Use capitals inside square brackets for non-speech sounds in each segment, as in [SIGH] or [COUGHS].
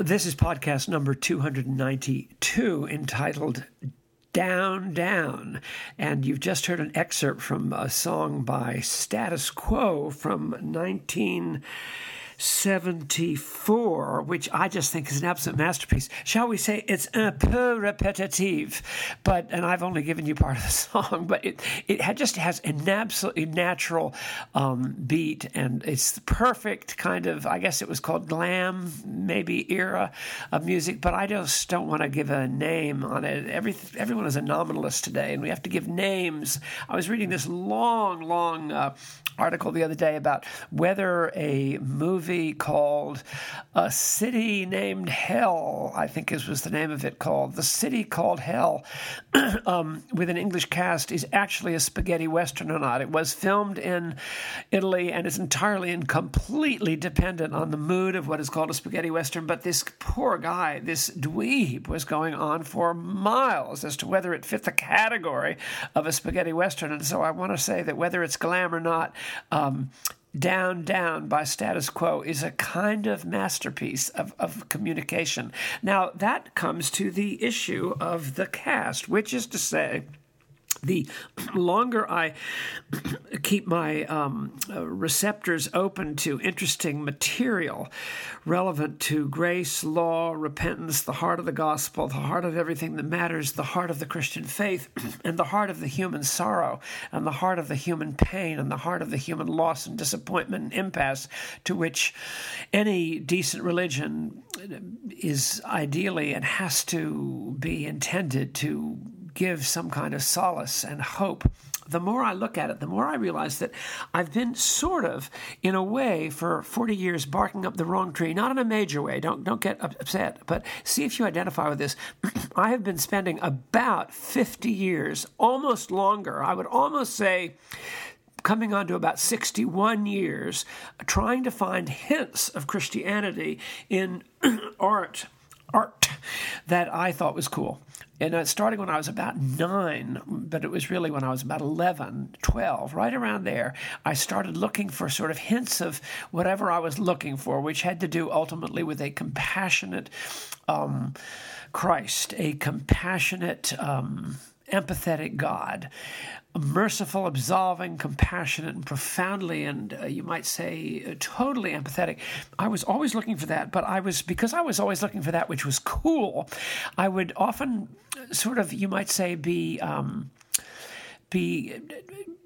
This is podcast number 292 entitled Down, Down. And you've just heard an excerpt from a song by Status Quo from 19- 74, which I just think is an absolute masterpiece. Shall we say it's un peu repetitive, but and I've only given you part of the [LAUGHS] song, but it it just has an absolutely natural um, beat, and it's the perfect kind of I guess it was called glam maybe era of music, but I just don't want to give a name on it. Every everyone is a nominalist today, and we have to give names. I was reading this long, long uh, article the other day about whether a movie called A City Named Hell, I think is was the name of it called, The City Called Hell, [CLEARS THROAT] um, with an English cast, is actually a spaghetti western or not. It was filmed in Italy and is entirely and completely dependent on the mood of what is called a spaghetti western. But this poor guy, this dweeb, was going on for miles as to whether it fit the category of a spaghetti western. And so I want to say that whether it's glam or not, um, down, Down by Status Quo is a kind of masterpiece of, of communication. Now, that comes to the issue of the cast, which is to say, the longer I keep my um, uh, receptors open to interesting material relevant to grace, law, repentance, the heart of the gospel, the heart of everything that matters, the heart of the Christian faith, [CLEARS THROAT] and the heart of the human sorrow, and the heart of the human pain, and the heart of the human loss and disappointment and impasse to which any decent religion is ideally and has to be intended to give some kind of solace and hope the more I look at it, the more I realize that I've been sort of, in a way, for 40 years barking up the wrong tree. Not in a major way, don't, don't get upset, but see if you identify with this. [CLEARS THROAT] I have been spending about 50 years, almost longer, I would almost say coming on to about 61 years, trying to find hints of Christianity in [CLEARS THROAT] art art that I thought was cool. And it started when I was about nine, but it was really when I was about 11, 12, right around there. I started looking for sort of hints of whatever I was looking for, which had to do ultimately with a compassionate um, Christ, a compassionate, um, empathetic God merciful, absolving, compassionate, and profoundly, and uh, you might say, uh, totally empathetic. I was always looking for that, but I was, because I was always looking for that which was cool, I would often sort of, you might say, be. Um, be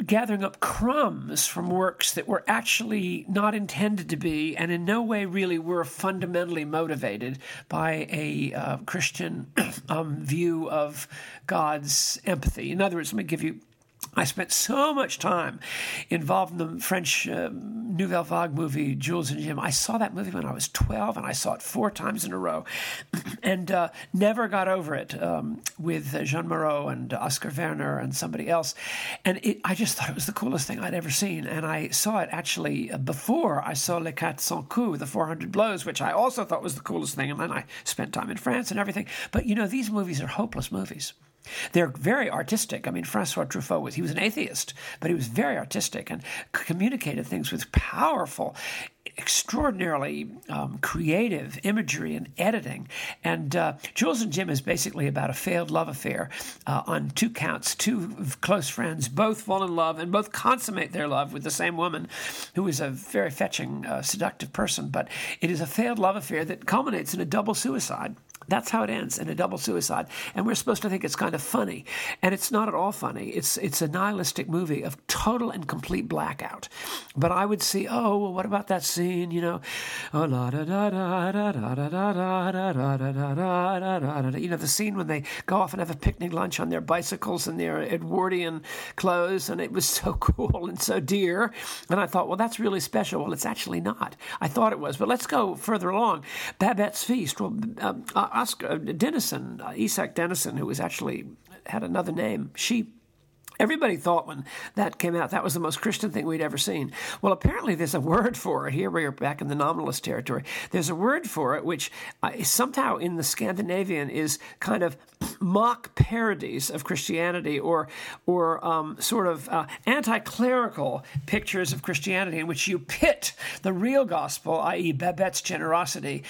gathering up crumbs from works that were actually not intended to be and in no way really were fundamentally motivated by a uh, Christian [COUGHS] um, view of God's empathy. In other words, let me give you I spent so much time involved in the French uh, Nouvelle Vague movie, Jules and Jim. I saw that movie when I was 12, and I saw it four times in a row, [CLEARS THROAT] and uh, never got over it um, with Jeanne Moreau and Oskar Werner and somebody else. And it, I just thought it was the coolest thing I'd ever seen. And I saw it actually before I saw Les Quatre Cents Coups, the 400 Blows, which I also thought was the coolest thing. And then I spent time in France and everything. But you know, these movies are hopeless movies. They're very artistic. I mean, Francois Truffaut was he was an atheist, but he was very artistic and communicated things with powerful, extraordinarily um, creative imagery and editing. And uh, Jules and Jim is basically about a failed love affair uh, on two counts. Two close friends both fall in love and both consummate their love with the same woman, who is a very fetching, uh, seductive person. But it is a failed love affair that culminates in a double suicide. That's how it ends in a double suicide. And we're supposed to think it's kind of funny. And it's not at all funny. It's it's a nihilistic movie of total and complete blackout. But I would see, oh, well, what about that scene, you know? Oh la da da da da da da da da da da da da da da you know, the scene when they go off and have a picnic lunch on their bicycles and their Edwardian clothes, and it was so cool and so dear. And I thought, well, that's really special. Well, it's actually not. I thought it was. But let's go further along. Babette's Feast. Well, um, Oscar Dennison, uh, Isak Dinesen, who was actually had another name. She Everybody thought when that came out that was the most Christian thing we'd ever seen. Well, apparently there's a word for it. Here we are back in the nominalist territory. There's a word for it which uh, somehow in the Scandinavian is kind of mock parodies of Christianity or or um, sort of uh, anti-clerical pictures of Christianity in which you pit the real gospel, i.e., Babette's generosity,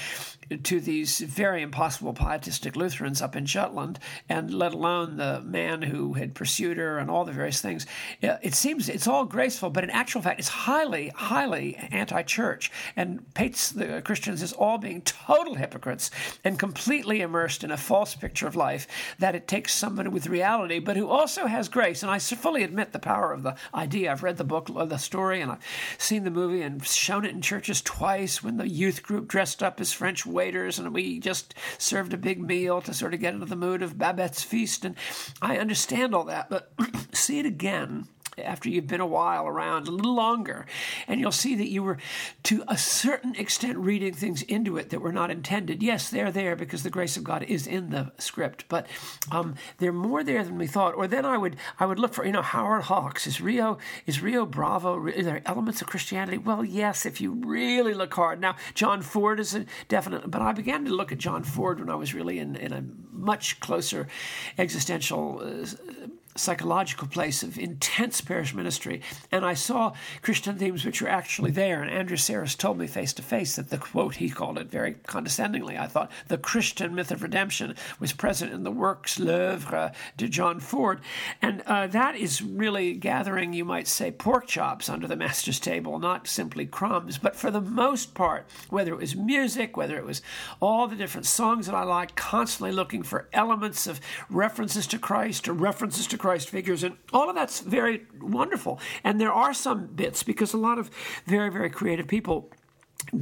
to these very impossible pietistic Lutherans up in Jutland, and let alone the man who had pursued her and all the various things. It seems it's all graceful, but in actual fact, it's highly, highly anti-church and paints the Christians as all being total hypocrites and completely immersed in a false picture of life. That it takes somebody with reality, but who also has grace. And I fully admit the power of the idea. I've read the book, uh, the story, and I've seen the movie and shown it in churches twice when the youth group dressed up as French waiters and we just served a big meal to sort of get into the mood of Babette's feast. And I understand all that, but [CLEARS THROAT] see it again after you've been a while around, a little longer, and you'll see that you were, to a certain extent, reading things into it that were not intended. Yes, they're there because the grace of God is in the script, but um, they're more there than we thought. Or then I would I would look for you know Howard Hawks is Rio is Rio Bravo. Are there elements of Christianity? Well, yes, if you really look hard. Now John Ford is a definite, but I began to look at John Ford when I was really in in a much closer existential. Uh, psychological place of intense parish ministry. And I saw Christian themes which were actually there. And Andrew Sarris told me face to face that the quote, he called it very condescendingly, I thought, the Christian myth of redemption was present in the works, l'oeuvre de John Ford. And uh, that is really gathering, you might say, pork chops under the master's table, not simply crumbs. But for the most part, whether it was music, whether it was all the different songs that I liked, constantly looking for elements of references to Christ or references to Christ figures, and all of that's very wonderful. And there are some bits because a lot of very, very creative people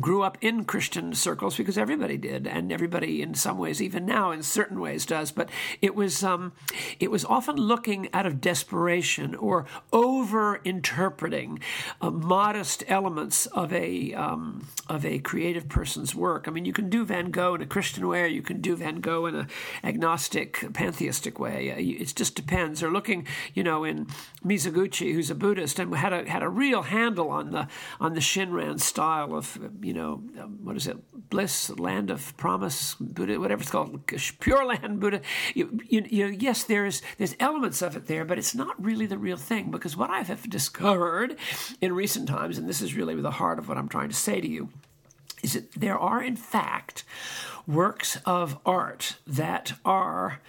grew up in Christian circles because everybody did, and everybody in some ways, even now in certain ways, does. But it was um, it was often looking out of desperation or over interpreting uh, modest elements of a um, of a creative person's work. I mean, you can do Van Gogh in a Christian way, or you can do Van Gogh in an agnostic, pantheistic way. Uh, it just depends. Or looking, you know, in Mizoguchi, who's a Buddhist and had a had a real handle on the on the Shinran style of you know, what is it, bliss, land of promise, Buddha, whatever it's called, pure land Buddha. You, you, you, yes, there's there's elements of it there, but it's not really the real thing because what I have discovered in recent times, and this is really the heart of what I'm trying to say to you, is that there are in fact works of art that are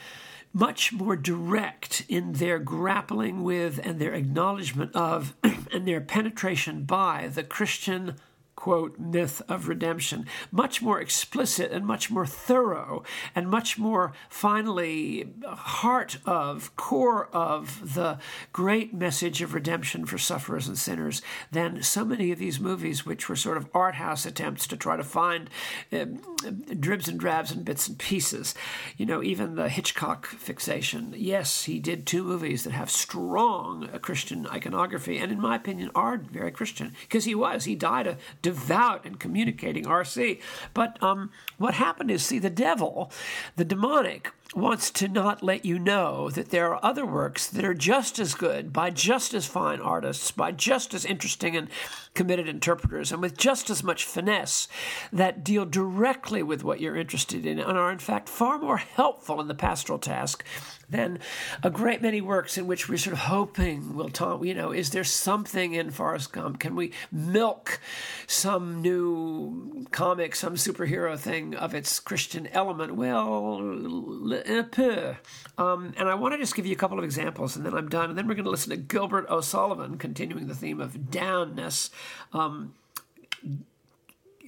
much more direct in their grappling with and their acknowledgement of [CLEARS THROAT] and their penetration by the Christian quote, myth of redemption, much more explicit and much more thorough and much more finally heart of, core of the great message of redemption for sufferers and sinners than so many of these movies, which were sort of art house attempts to try to find uh, dribs and drabs and bits and pieces. You know, even the Hitchcock fixation. Yes, he did two movies that have strong Christian iconography and, in my opinion, are very Christian because he was. He died a devout and communicating RC. But um, what happened is, see, the devil, the demonic, wants to not let you know that there are other works that are just as good by just as fine artists, by just as interesting and committed interpreters, and with just as much finesse that deal directly with what you're interested in and are, in fact, far more helpful in the pastoral task than a great many works in which we're sort of hoping will talk, you know, is there something in Forrest Gump? Can we milk some new comic, some superhero thing of its Christian element? Well, un peu. Um, and I want to just give you a couple of examples and then I'm done. And then we're going to listen to Gilbert O'Sullivan, continuing the theme of downness. Um,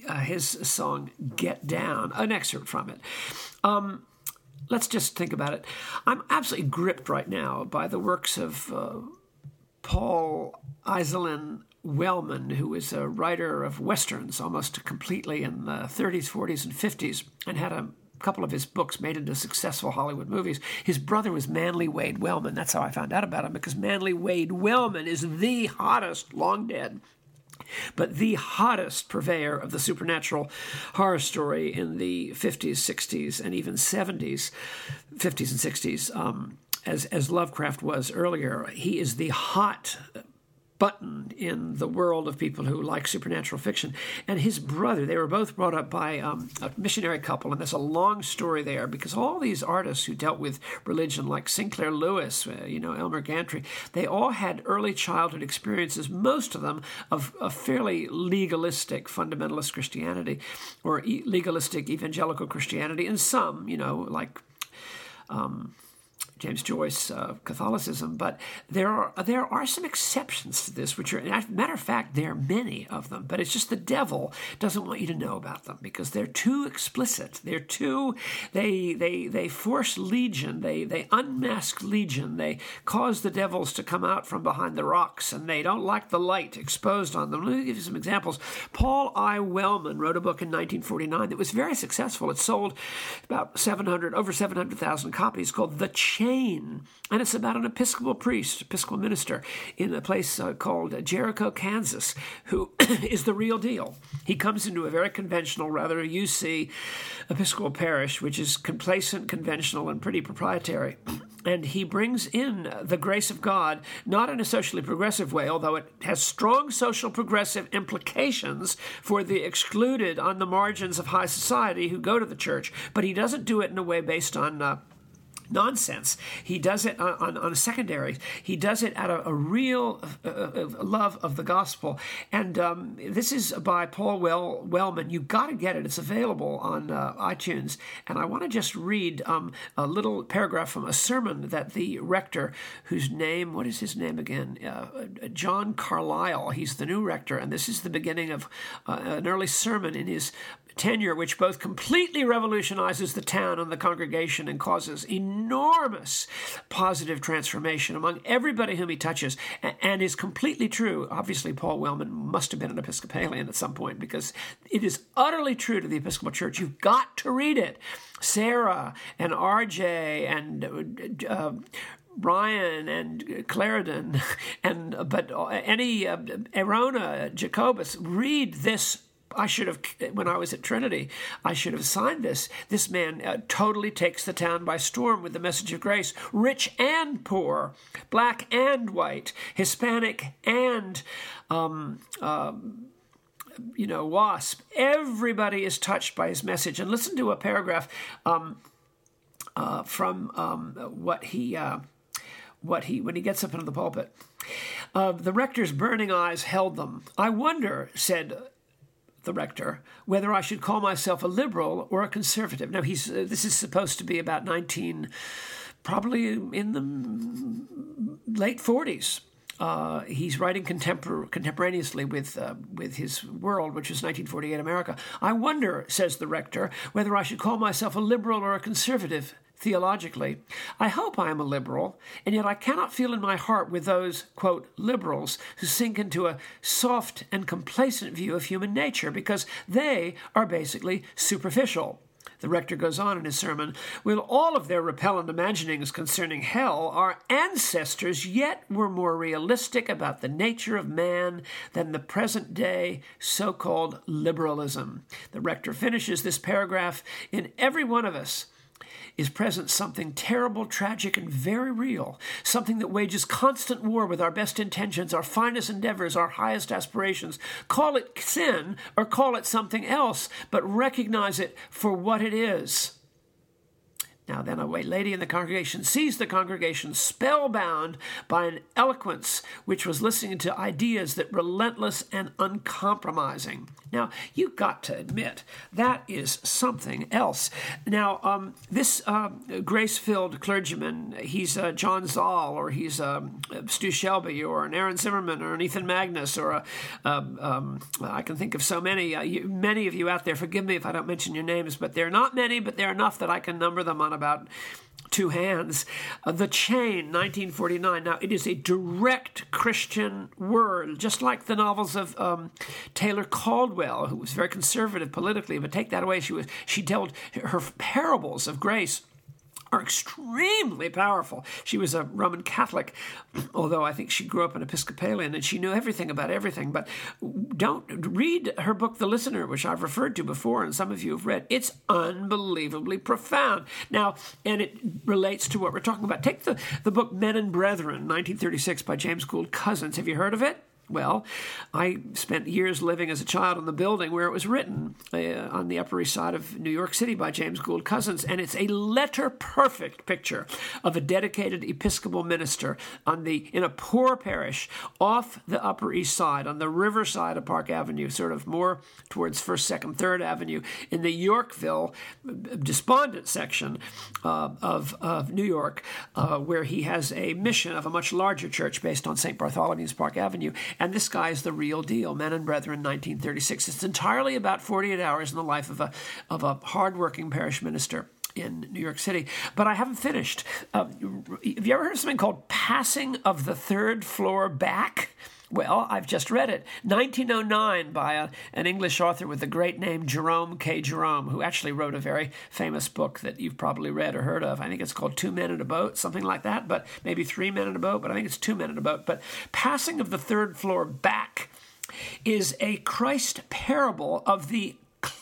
uh, his song Get Down, an excerpt from it. Um, let's just think about it. I'm absolutely gripped right now by the works of uh, Paul Iselin Wellman, who was a writer of westerns almost completely in the 30s, 40s, and 50s, and had a couple of his books made into successful Hollywood movies. His brother was Manly Wade Wellman. That's how I found out about him because Manly Wade Wellman is the hottest, long dead, but the hottest purveyor of the supernatural horror story in the 50s, 60s, and even 70s, 50s and 60s, um, as, as Lovecraft was earlier. He is the hot button in the world of people who like supernatural fiction. And his brother, they were both brought up by um, a missionary couple, and there's a long story there because all these artists who dealt with religion, like Sinclair Lewis, uh, you know, Elmer Gantry, they all had early childhood experiences, most of them of, a fairly legalistic fundamentalist Christianity or e- legalistic evangelical Christianity, and some, you know, like. Um, James Joyce uh, Catholicism, but there are there are some exceptions to this, which are matter of fact there are many of them. But it's just the devil doesn't want you to know about them because they're too explicit. They're too they they they force legion. They they unmask legion. They cause the devils to come out from behind the rocks, and they don't like the light exposed on them. Let me give you some examples. Paul I. Wellman wrote a book in 1949 that was very successful. It sold about 700 over 700,000 copies called The And it's about an Episcopal priest, Episcopal minister in a place uh, called Jericho, Kansas, who [COUGHS] is the real deal. He comes into a very conventional, rather a UC Episcopal parish, which is complacent, conventional, and pretty proprietary. [COUGHS] And he brings in the grace of God, not in a socially progressive way, although it has strong social progressive implications for the excluded on the margins of high society who go to the church, but he doesn't do it in a way based on. Uh, nonsense. He does it on, on, on, a secondary. He does it out of a real uh, uh, love of the gospel. And um, this is by Paul well, Wellman. You've got to get it. It's available on uh, iTunes. And I want to just read um, a little paragraph from a sermon that the rector, whose name, what is his name again? Uh, John Carlisle. He's the new rector. And this is the beginning of uh, an early sermon in his tenure, which both completely revolutionizes the town and the congregation and causes enormous positive transformation among everybody whom he touches, and is completely true. Obviously, Paul Wellman must have been an Episcopalian at some point because it is utterly true to the Episcopal Church. You've got to read it. Sarah and RJ and uh, Ryan and Clarendon, [LAUGHS] and but any uh, Erona Jacobus read this I should have, when I was at Trinity, I should have signed this. This man uh, totally takes the town by storm with the message of grace, rich and poor, black and white, Hispanic and, um, um, you know, WASP. Everybody is touched by his message. And listen to a paragraph um, uh, from um, what he. Uh, what he when he gets up into the pulpit. Uh, the rector's burning eyes held them. I wonder, said the rector, whether I should call myself a liberal or a conservative. Now, he's uh, this is supposed to be about 19, probably in the late 40s. Uh, he's writing contempor- contemporaneously with uh, with his world, which is 1948 America. I wonder, says the rector, whether I should call myself a liberal or a conservative theologically. I hope I am a liberal, and yet I cannot feel in my heart with those, quote, liberals who sink into a soft and complacent view of human nature because they are basically superficial. The rector goes on in his sermon With all of their repellent imaginings concerning hell, our ancestors yet were more realistic about the nature of man than the present day so called liberalism. The rector finishes this paragraph In every one of us, is present something terrible, tragic, and very real, something that wages constant war with our best intentions, our finest endeavors, our highest aspirations. Call it sin or call it something else, but recognize it for what it is. Now, then, a white lady in the congregation sees the congregation spellbound by an eloquence which was listening to ideas that relentless and uncompromising. Now, you've got to admit that is something else. Now, um, this uh, grace-filled clergyman, he's uh, John Zahl, or he's um, Stu Shelby, or an Aaron Zimmerman, or an Ethan Magness, or um, um, I can think of so many. Uh, you, many of you out there, forgive me if I don't mention your names, but there are not many, but there are enough that I can number them on about two hands. Uh, the Chain, 1949. Now, it is a direct Christian word, just like the novels of um, Taylor Caldwell, who was very conservative politically, but take that away. She was she told her parables of grace are extremely powerful. She was a Roman Catholic, although I think she grew up an Episcopalian and she knew everything about everything. But don't read her book, The Listener, which I've referred to before, and some of you have read. It's unbelievably profound. Now, and it relates to what we're talking about. Take the, the book Men and Brethren, 1936, by James Gould Cozzens. Have you heard of it? Well, I spent years living as a child in the building where it was written uh, on the Upper East Side of New York City by James Gould Cozzens, and it's a letter perfect picture of a dedicated Episcopal minister on the in a poor parish off the Upper East Side on the riverside of Park Avenue, sort of more towards First, Second, Third Avenue in the Yorkville despondent section uh, of of New York, uh, where he has a mission of a much larger church based on St. Bartholomew's Park Avenue and this guy is the real deal. Men and Brethren, 1936. It's entirely about 48 hours in the life of a, of a hardworking parish minister in New York City. But I haven't finished. Uh, have you ever heard of something called Passing of the Third Floor Back? Well, I've just read it. 1909 by a, an English author with the great name Jerome K. Jerome, who actually wrote a very famous book that you've probably read or heard of. I think it's called Two Men in a Boat, something like that, but maybe Three Men in a Boat, but I think it's Two Men in a Boat. But Passing of the Third Floor Back is a Christ parable of the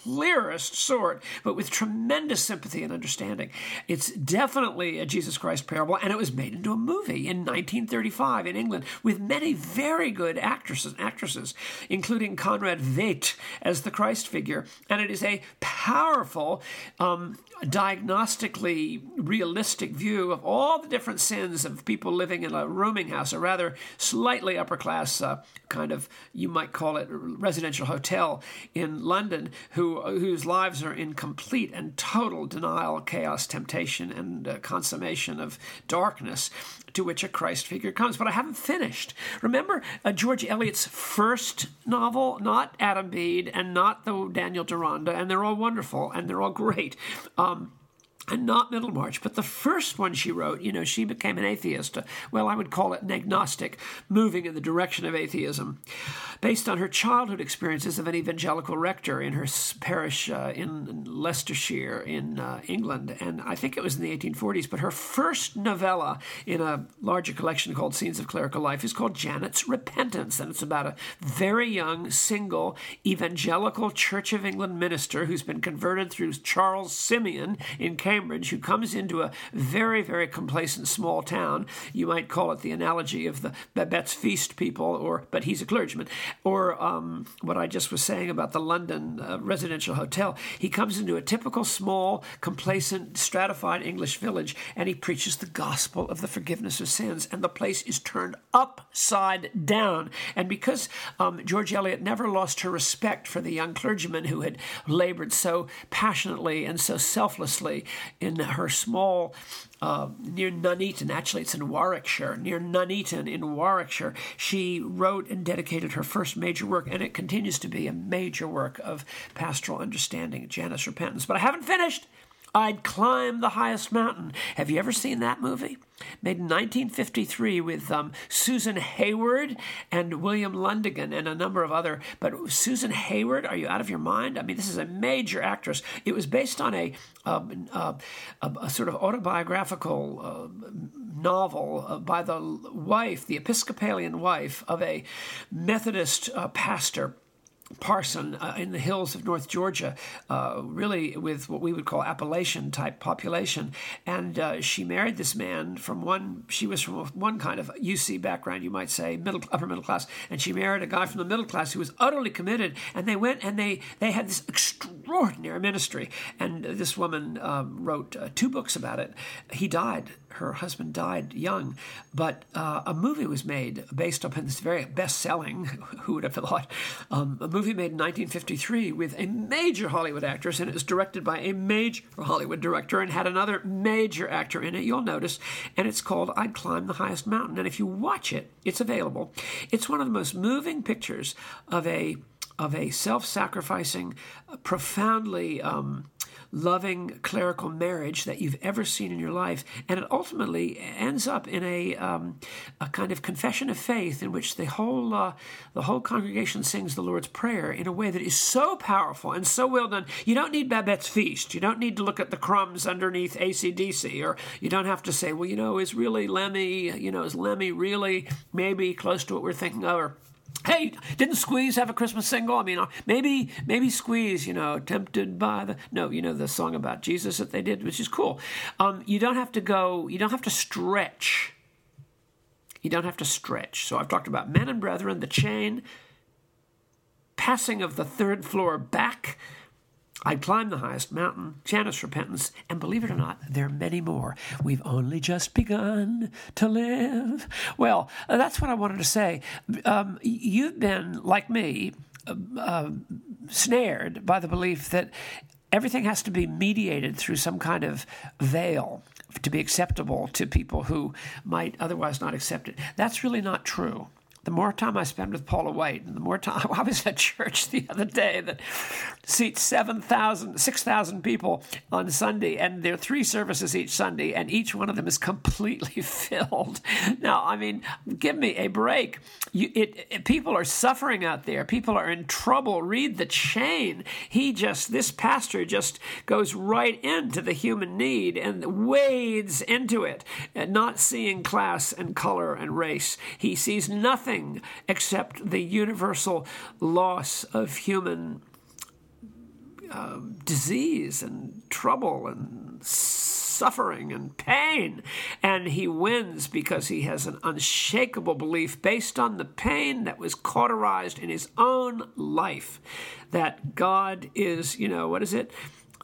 clearest sort, but with tremendous sympathy and understanding. It's definitely a Jesus Christ parable, and it was made into a movie in 1935 in England with many very good actresses actresses, including Conrad Veidt as the Christ figure. And it is a powerful um, diagnostically realistic view of all the different sins of people living in a rooming house, a rather slightly upper class uh, kind of, you might call it, residential hotel in London, who whose lives are in complete and total denial, chaos, temptation, and uh, consummation of darkness to which a Christ figure comes. But I haven't finished. Remember uh, George Eliot's first novel, not Adam Bede and not the Daniel Deronda, and they're all wonderful and they're all great. Um, and not Middlemarch, but the first one she wrote, you know, she became an atheist. Well, I would call it an agnostic, moving in the direction of atheism, based on her childhood experiences of an evangelical rector in her parish uh, in Leicestershire in uh, England. And I think it was in the 1840s. But her first novella in a larger collection called Scenes of Clerical Life is called Janet's Repentance. And it's about a very young, single, evangelical Church of England minister who's been converted through Charles Simeon in Cambridge Cambridge who comes into a very, very complacent small town. You might call it the analogy of the Babette's Feast people, or but he's a clergyman, or um, what I just was saying about the London uh, residential hotel. He comes into a typical small, complacent, stratified English village, and he preaches the gospel of the forgiveness of sins, and the place is turned upside down. And because um, George Eliot never lost her respect for the young clergyman who had labored so passionately and so selflessly in her small uh, near Nuneaton. Actually, it's in Warwickshire, near Nuneaton in Warwickshire. She wrote and dedicated her first major work, and it continues to be a major work of pastoral understanding, Janet's Repentance. But I haven't finished. I'd climb the highest mountain. Have you ever seen that movie? Made in 1953 with um, Susan Hayward and William Lundigan and a number of other. But Susan Hayward, are you out of your mind? I mean, this is a major actress. It was based on a, um, uh, a, a sort of autobiographical uh, novel uh, by the wife, the Episcopalian wife of a Methodist uh, pastor parson uh, in the hills of North Georgia, uh, really with what we would call Appalachian type population. And uh, she married this man from one, she was from one kind of UC background, you might say, middle, upper middle class. And she married a guy from the middle class who was utterly committed. And they went and they, they had this extraordinary ministry. And this woman um, wrote uh, two books about it. He died her husband died young, but uh, a movie was made based upon this very best-selling. [LAUGHS] Who would have thought? Um, a movie made in 1953 with a major Hollywood actress, and it was directed by a major Hollywood director and had another major actor in it. You'll notice, and it's called "I'd Climb the Highest Mountain." And if you watch it, it's available. It's one of the most moving pictures of a of a self-sacrificing, profoundly um, loving clerical marriage that you've ever seen in your life, and it ultimately ends up in a um, a kind of confession of faith in which the whole uh, the whole congregation sings the Lord's Prayer in a way that is so powerful and so well done. You don't need Babette's feast. You don't need to look at the crumbs underneath ACDC, or you don't have to say, well, you know, is really Lemmy, you know, is Lemmy really maybe close to what we're thinking of, or Hey, didn't Squeeze have a Christmas single? I mean, uh, maybe maybe Squeeze, you know, tempted by the no, you know the song about Jesus that they did, which is cool. Um, you don't have to go. You don't have to stretch. You don't have to stretch. So I've talked about men and brethren, the chain, passing of the third floor back, I'd climb the highest mountain, Janet's repentance, and believe it or not, there are many more. We've only just begun to live. Well, that's what I wanted to say. Um, you've been, like me, uh, uh, snared by the belief that everything has to be mediated through some kind of veil to be acceptable to people who might otherwise not accept it. That's really not true the more time I spend with Paula White, and the more time [LAUGHS] I was at church the other day that seats 7,000, 6,000 people on Sunday, and there are three services each Sunday, and each one of them is completely [LAUGHS] filled. Now, I mean, give me a break. You, it, it, people are suffering out there. People are in trouble. Read the chain. He just, this pastor just goes right into the human need and wades into it, and not seeing class and color and race. He sees nothing nothing except the universal loss of human uh, disease and trouble and suffering and pain. And he wins because he has an unshakable belief based on the pain that was cauterized in his own life that God is, you know, what is it?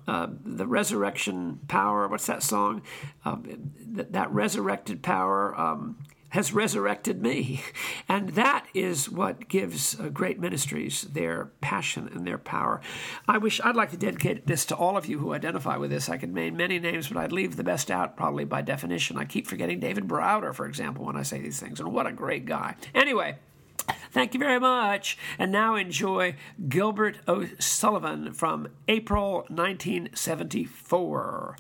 Uh, the resurrection power. What's that song? Um, that, that, resurrected power. Um, has resurrected me. And that is what gives uh, great ministries their passion and their power. I wish I'd like to dedicate this to all of you who identify with this. I could name many names, but I'd leave the best out probably by definition. I keep forgetting David Browder, for example, when I say these things. And what a great guy. Anyway, Thank you very much. And now enjoy Gilbert O'Sullivan from April 1974.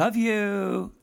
Love you.